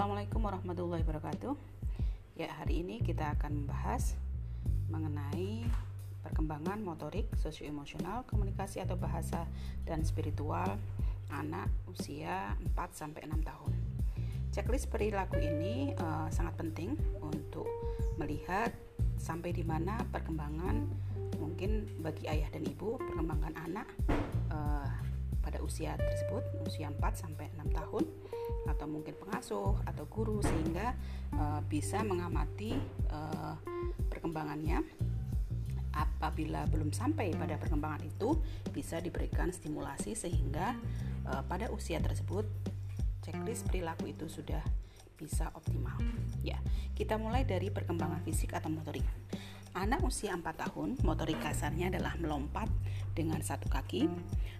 Assalamualaikum warahmatullahi wabarakatuh. Ya, hari ini kita akan membahas mengenai perkembangan motorik, sosioemosional, komunikasi atau bahasa dan spiritual anak usia 4 sampai 6 tahun. Checklist perilaku ini uh, sangat penting untuk melihat sampai di mana perkembangan mungkin bagi ayah dan ibu perkembangan anak uh, usia tersebut, usia 4 sampai 6 tahun atau mungkin pengasuh atau guru sehingga uh, bisa mengamati uh, perkembangannya apabila belum sampai pada perkembangan itu bisa diberikan stimulasi sehingga uh, pada usia tersebut checklist perilaku itu sudah bisa optimal. Ya, kita mulai dari perkembangan fisik atau motorik. Anak usia 4 tahun, motorik kasarnya adalah melompat dengan satu kaki,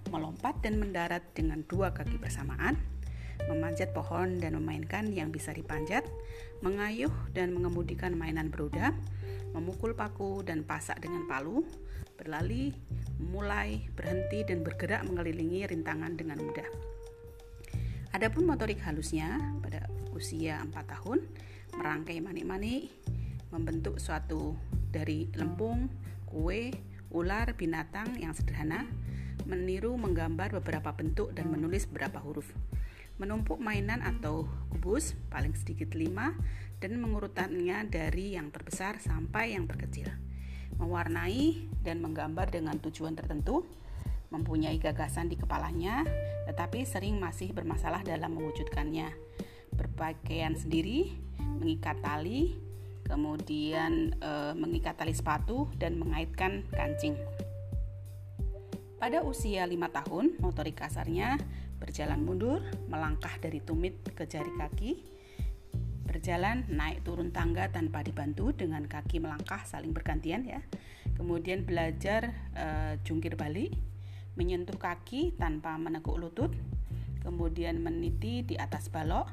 melompat dan mendarat dengan dua kaki bersamaan, memanjat pohon dan memainkan yang bisa dipanjat, mengayuh dan mengemudikan mainan beroda, memukul paku dan pasak dengan palu, berlari, mulai, berhenti dan bergerak mengelilingi rintangan dengan mudah. Adapun motorik halusnya pada usia 4 tahun merangkai manik-manik, membentuk suatu dari lempung, kue, ular, binatang yang sederhana, meniru menggambar beberapa bentuk dan menulis beberapa huruf menumpuk mainan atau kubus paling sedikit 5 dan mengurutannya dari yang terbesar sampai yang terkecil. Mewarnai dan menggambar dengan tujuan tertentu, mempunyai gagasan di kepalanya, tetapi sering masih bermasalah dalam mewujudkannya. Berpakaian sendiri, mengikat tali, kemudian e, mengikat tali sepatu dan mengaitkan kancing. Pada usia 5 tahun, motorik kasarnya berjalan mundur, melangkah dari tumit ke jari kaki, berjalan naik turun tangga tanpa dibantu dengan kaki melangkah saling bergantian ya. Kemudian belajar e, jungkir balik, menyentuh kaki tanpa menekuk lutut, kemudian meniti di atas balok,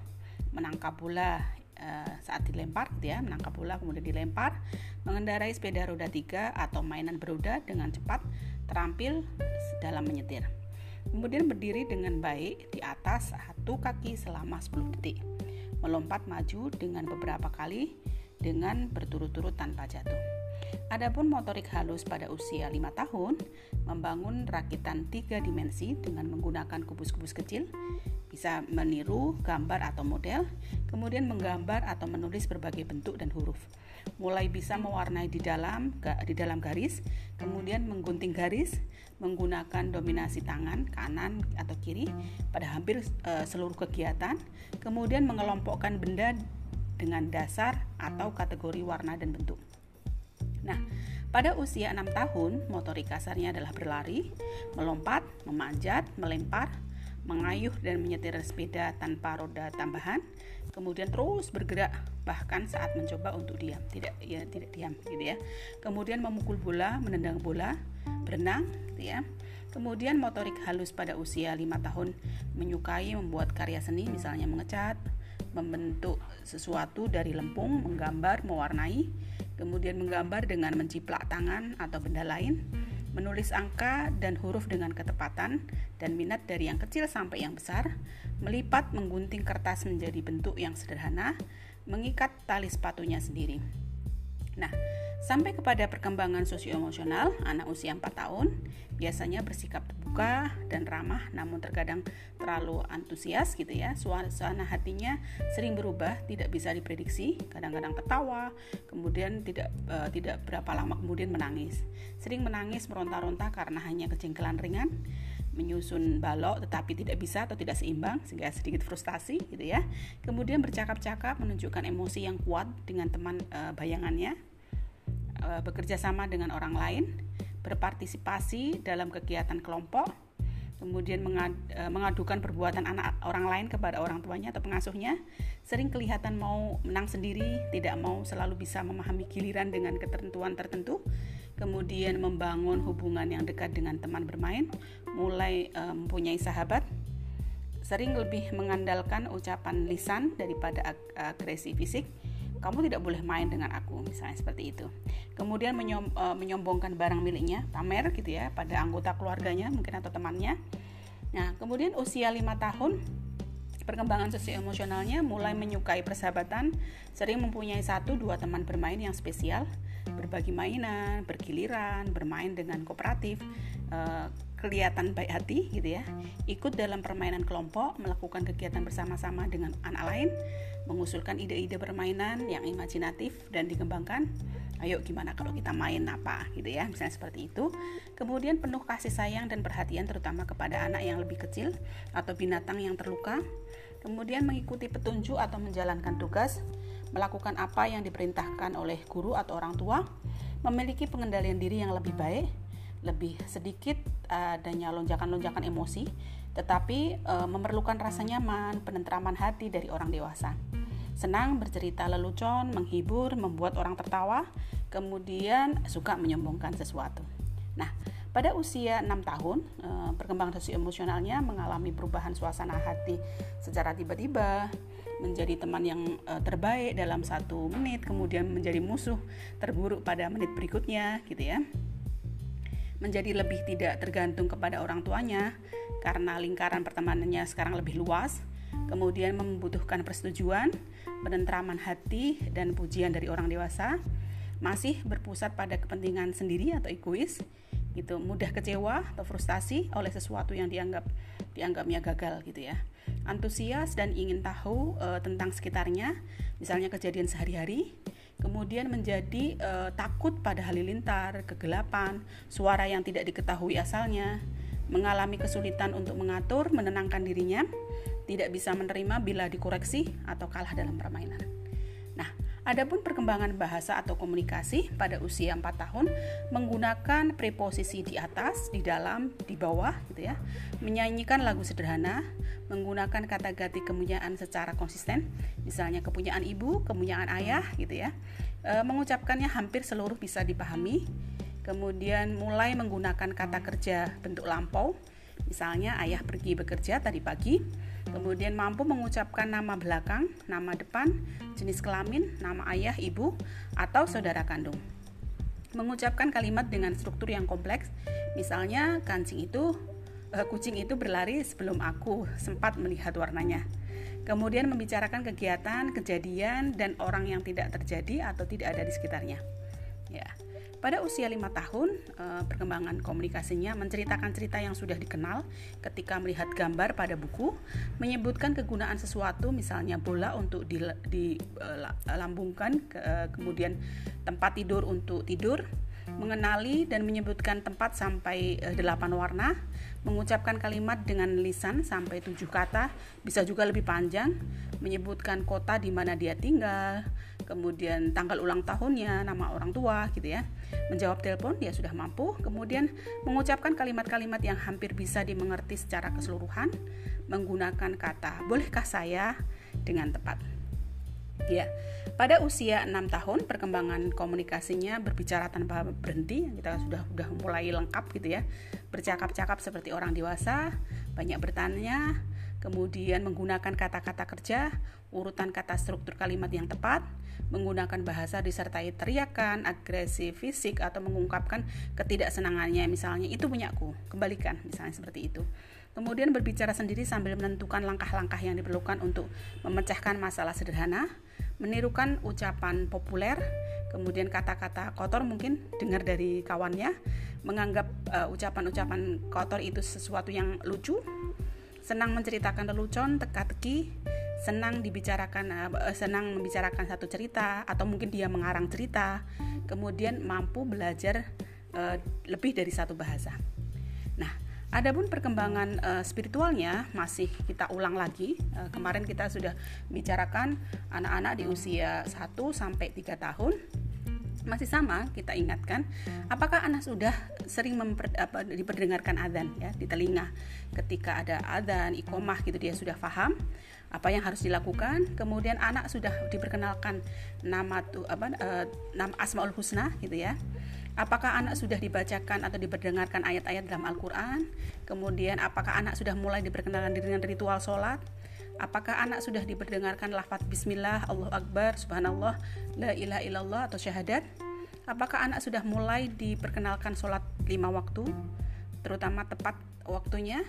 menangkap bola e, saat dilempar gitu ya, menangkap bola kemudian dilempar, mengendarai sepeda roda tiga atau mainan beroda dengan cepat, terampil dalam menyetir. Kemudian berdiri dengan baik di atas satu kaki selama 10 detik. Melompat maju dengan beberapa kali dengan berturut-turut tanpa jatuh. Adapun motorik halus pada usia 5 tahun, membangun rakitan tiga dimensi dengan menggunakan kubus-kubus kecil, bisa meniru gambar atau model, kemudian menggambar atau menulis berbagai bentuk dan huruf. Mulai bisa mewarnai di dalam di dalam garis, kemudian menggunting garis, menggunakan dominasi tangan kanan atau kiri pada hampir uh, seluruh kegiatan, kemudian mengelompokkan benda dengan dasar atau kategori warna dan bentuk. Nah, pada usia 6 tahun, motorik kasarnya adalah berlari, melompat, memanjat, melempar, mengayuh dan menyetir sepeda tanpa roda tambahan, kemudian terus bergerak bahkan saat mencoba untuk diam, tidak ya tidak diam gitu ya. Kemudian memukul bola, menendang bola, berenang gitu ya. Kemudian motorik halus pada usia 5 tahun menyukai membuat karya seni misalnya mengecat, membentuk sesuatu dari lempung, menggambar, mewarnai, kemudian menggambar dengan menciplak tangan atau benda lain, menulis angka dan huruf dengan ketepatan dan minat dari yang kecil sampai yang besar, melipat menggunting kertas menjadi bentuk yang sederhana, mengikat tali sepatunya sendiri. Nah, sampai kepada perkembangan sosioemosional, anak usia 4 tahun biasanya bersikap terbuka dan ramah namun terkadang terlalu antusias gitu ya. Suasana hatinya sering berubah, tidak bisa diprediksi, kadang-kadang tertawa, kemudian tidak uh, tidak berapa lama kemudian menangis. Sering menangis meronta-ronta karena hanya kejengkelan ringan menyusun balok tetapi tidak bisa atau tidak seimbang sehingga sedikit frustasi gitu ya. Kemudian bercakap-cakap menunjukkan emosi yang kuat dengan teman e, bayangannya, e, bekerja sama dengan orang lain, berpartisipasi dalam kegiatan kelompok, kemudian mengad, e, mengadukan perbuatan anak orang lain kepada orang tuanya atau pengasuhnya, sering kelihatan mau menang sendiri, tidak mau selalu bisa memahami giliran dengan ketentuan tertentu kemudian membangun hubungan yang dekat dengan teman bermain, mulai uh, mempunyai sahabat, sering lebih mengandalkan ucapan lisan daripada ag agresi fisik. Kamu tidak boleh main dengan aku, misalnya seperti itu. Kemudian menyom, uh, menyombongkan barang miliknya, pamer gitu ya, pada anggota keluarganya mungkin atau temannya. Nah, kemudian usia lima tahun Perkembangan sosio emosionalnya mulai menyukai persahabatan, sering mempunyai satu dua teman bermain yang spesial, berbagi mainan, bergiliran, bermain dengan kooperatif, uh, kelihatan baik hati gitu ya, ikut dalam permainan kelompok, melakukan kegiatan bersama-sama dengan anak lain, mengusulkan ide-ide permainan yang imajinatif dan dikembangkan. Ayo gimana kalau kita main apa gitu ya, misalnya seperti itu. Kemudian penuh kasih sayang dan perhatian terutama kepada anak yang lebih kecil atau binatang yang terluka. Kemudian mengikuti petunjuk atau menjalankan tugas, melakukan apa yang diperintahkan oleh guru atau orang tua, memiliki pengendalian diri yang lebih baik, lebih sedikit adanya lonjakan-lonjakan emosi, tetapi e, memerlukan rasa nyaman, penentraman hati dari orang dewasa senang bercerita lelucon, menghibur, membuat orang tertawa, kemudian suka menyombongkan sesuatu. Nah, pada usia 6 tahun, eh, perkembangan sosio emosionalnya mengalami perubahan suasana hati secara tiba-tiba, menjadi teman yang eh, terbaik dalam satu menit, kemudian menjadi musuh terburuk pada menit berikutnya, gitu ya. Menjadi lebih tidak tergantung kepada orang tuanya karena lingkaran pertemanannya sekarang lebih luas, kemudian membutuhkan persetujuan, penentraman hati, dan pujian dari orang dewasa, masih berpusat pada kepentingan sendiri atau egois, gitu, mudah kecewa atau frustasi oleh sesuatu yang dianggap dianggapnya gagal gitu ya. Antusias dan ingin tahu e, tentang sekitarnya, misalnya kejadian sehari-hari, kemudian menjadi e, takut pada halilintar, kegelapan, suara yang tidak diketahui asalnya, mengalami kesulitan untuk mengatur, menenangkan dirinya, tidak bisa menerima bila dikoreksi atau kalah dalam permainan. Adapun perkembangan bahasa atau komunikasi pada usia 4 tahun menggunakan preposisi di atas, di dalam, di bawah gitu ya. Menyanyikan lagu sederhana, menggunakan kata ganti kepunyaan secara konsisten, misalnya kepunyaan ibu, kepunyaan ayah gitu ya. E, mengucapkannya hampir seluruh bisa dipahami. Kemudian mulai menggunakan kata kerja bentuk lampau, misalnya ayah pergi bekerja tadi pagi Kemudian mampu mengucapkan nama belakang, nama depan, jenis kelamin, nama ayah, ibu, atau saudara kandung. Mengucapkan kalimat dengan struktur yang kompleks, misalnya kancing itu uh, kucing itu berlari sebelum aku sempat melihat warnanya. Kemudian membicarakan kegiatan, kejadian, dan orang yang tidak terjadi atau tidak ada di sekitarnya. Ya. Pada usia lima tahun, eh, perkembangan komunikasinya menceritakan cerita yang sudah dikenal ketika melihat gambar pada buku, menyebutkan kegunaan sesuatu, misalnya bola untuk dilambungkan, eh, kemudian tempat tidur untuk tidur, mengenali dan menyebutkan tempat sampai eh, delapan warna, mengucapkan kalimat dengan lisan sampai tujuh kata, bisa juga lebih panjang, menyebutkan kota di mana dia tinggal, kemudian tanggal ulang tahunnya, nama orang tua gitu ya. Menjawab telepon dia sudah mampu, kemudian mengucapkan kalimat-kalimat yang hampir bisa dimengerti secara keseluruhan menggunakan kata bolehkah saya dengan tepat. Ya, pada usia 6 tahun perkembangan komunikasinya berbicara tanpa berhenti, kita sudah sudah mulai lengkap gitu ya. Bercakap-cakap seperti orang dewasa, banyak bertanya, kemudian menggunakan kata-kata kerja, urutan kata struktur kalimat yang tepat, menggunakan bahasa disertai teriakan, agresi fisik atau mengungkapkan ketidaksenangannya misalnya itu punyaku, kembalikan misalnya seperti itu. Kemudian berbicara sendiri sambil menentukan langkah-langkah yang diperlukan untuk memecahkan masalah sederhana, menirukan ucapan populer, kemudian kata-kata kotor mungkin dengar dari kawannya, menganggap uh, ucapan-ucapan kotor itu sesuatu yang lucu, senang menceritakan lelucon, teka-teki, senang dibicarakan uh, senang membicarakan satu cerita atau mungkin dia mengarang cerita, kemudian mampu belajar uh, lebih dari satu bahasa. Nah, adapun perkembangan uh, spiritualnya masih kita ulang lagi. Uh, kemarin kita sudah bicarakan anak-anak di usia 1 sampai 3 tahun masih sama kita ingatkan apakah anak sudah sering memper, apa, diperdengarkan adzan ya di telinga ketika ada adzan ikomah gitu dia sudah paham apa yang harus dilakukan kemudian anak sudah diperkenalkan nama tuh apa uh, nama asmaul husna gitu ya Apakah anak sudah dibacakan atau diperdengarkan ayat-ayat dalam Al-Quran? Kemudian apakah anak sudah mulai diperkenalkan dengan ritual sholat? Apakah anak sudah diperdengarkan lafaz bismillah, Allah Akbar, subhanallah, la ilaha illallah atau syahadat? Apakah anak sudah mulai diperkenalkan sholat lima waktu, terutama tepat waktunya?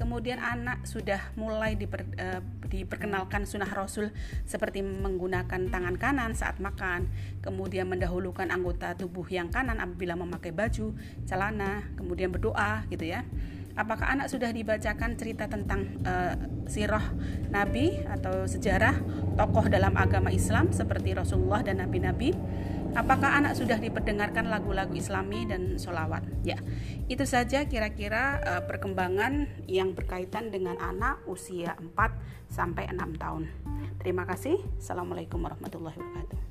kemudian anak sudah mulai diper, uh, diperkenalkan sunnah Rasul seperti menggunakan tangan kanan saat makan, kemudian mendahulukan anggota tubuh yang kanan apabila memakai baju, celana, kemudian berdoa gitu ya. Apakah anak sudah dibacakan cerita tentang uh, sirah Nabi atau sejarah tokoh dalam agama Islam seperti Rasulullah dan Nabi-Nabi? Apakah anak sudah diperdengarkan lagu-lagu Islami dan sholawat? Ya, itu saja kira-kira uh, perkembangan yang berkaitan dengan anak usia 4 sampai 6 tahun. Terima kasih. Assalamualaikum warahmatullahi wabarakatuh.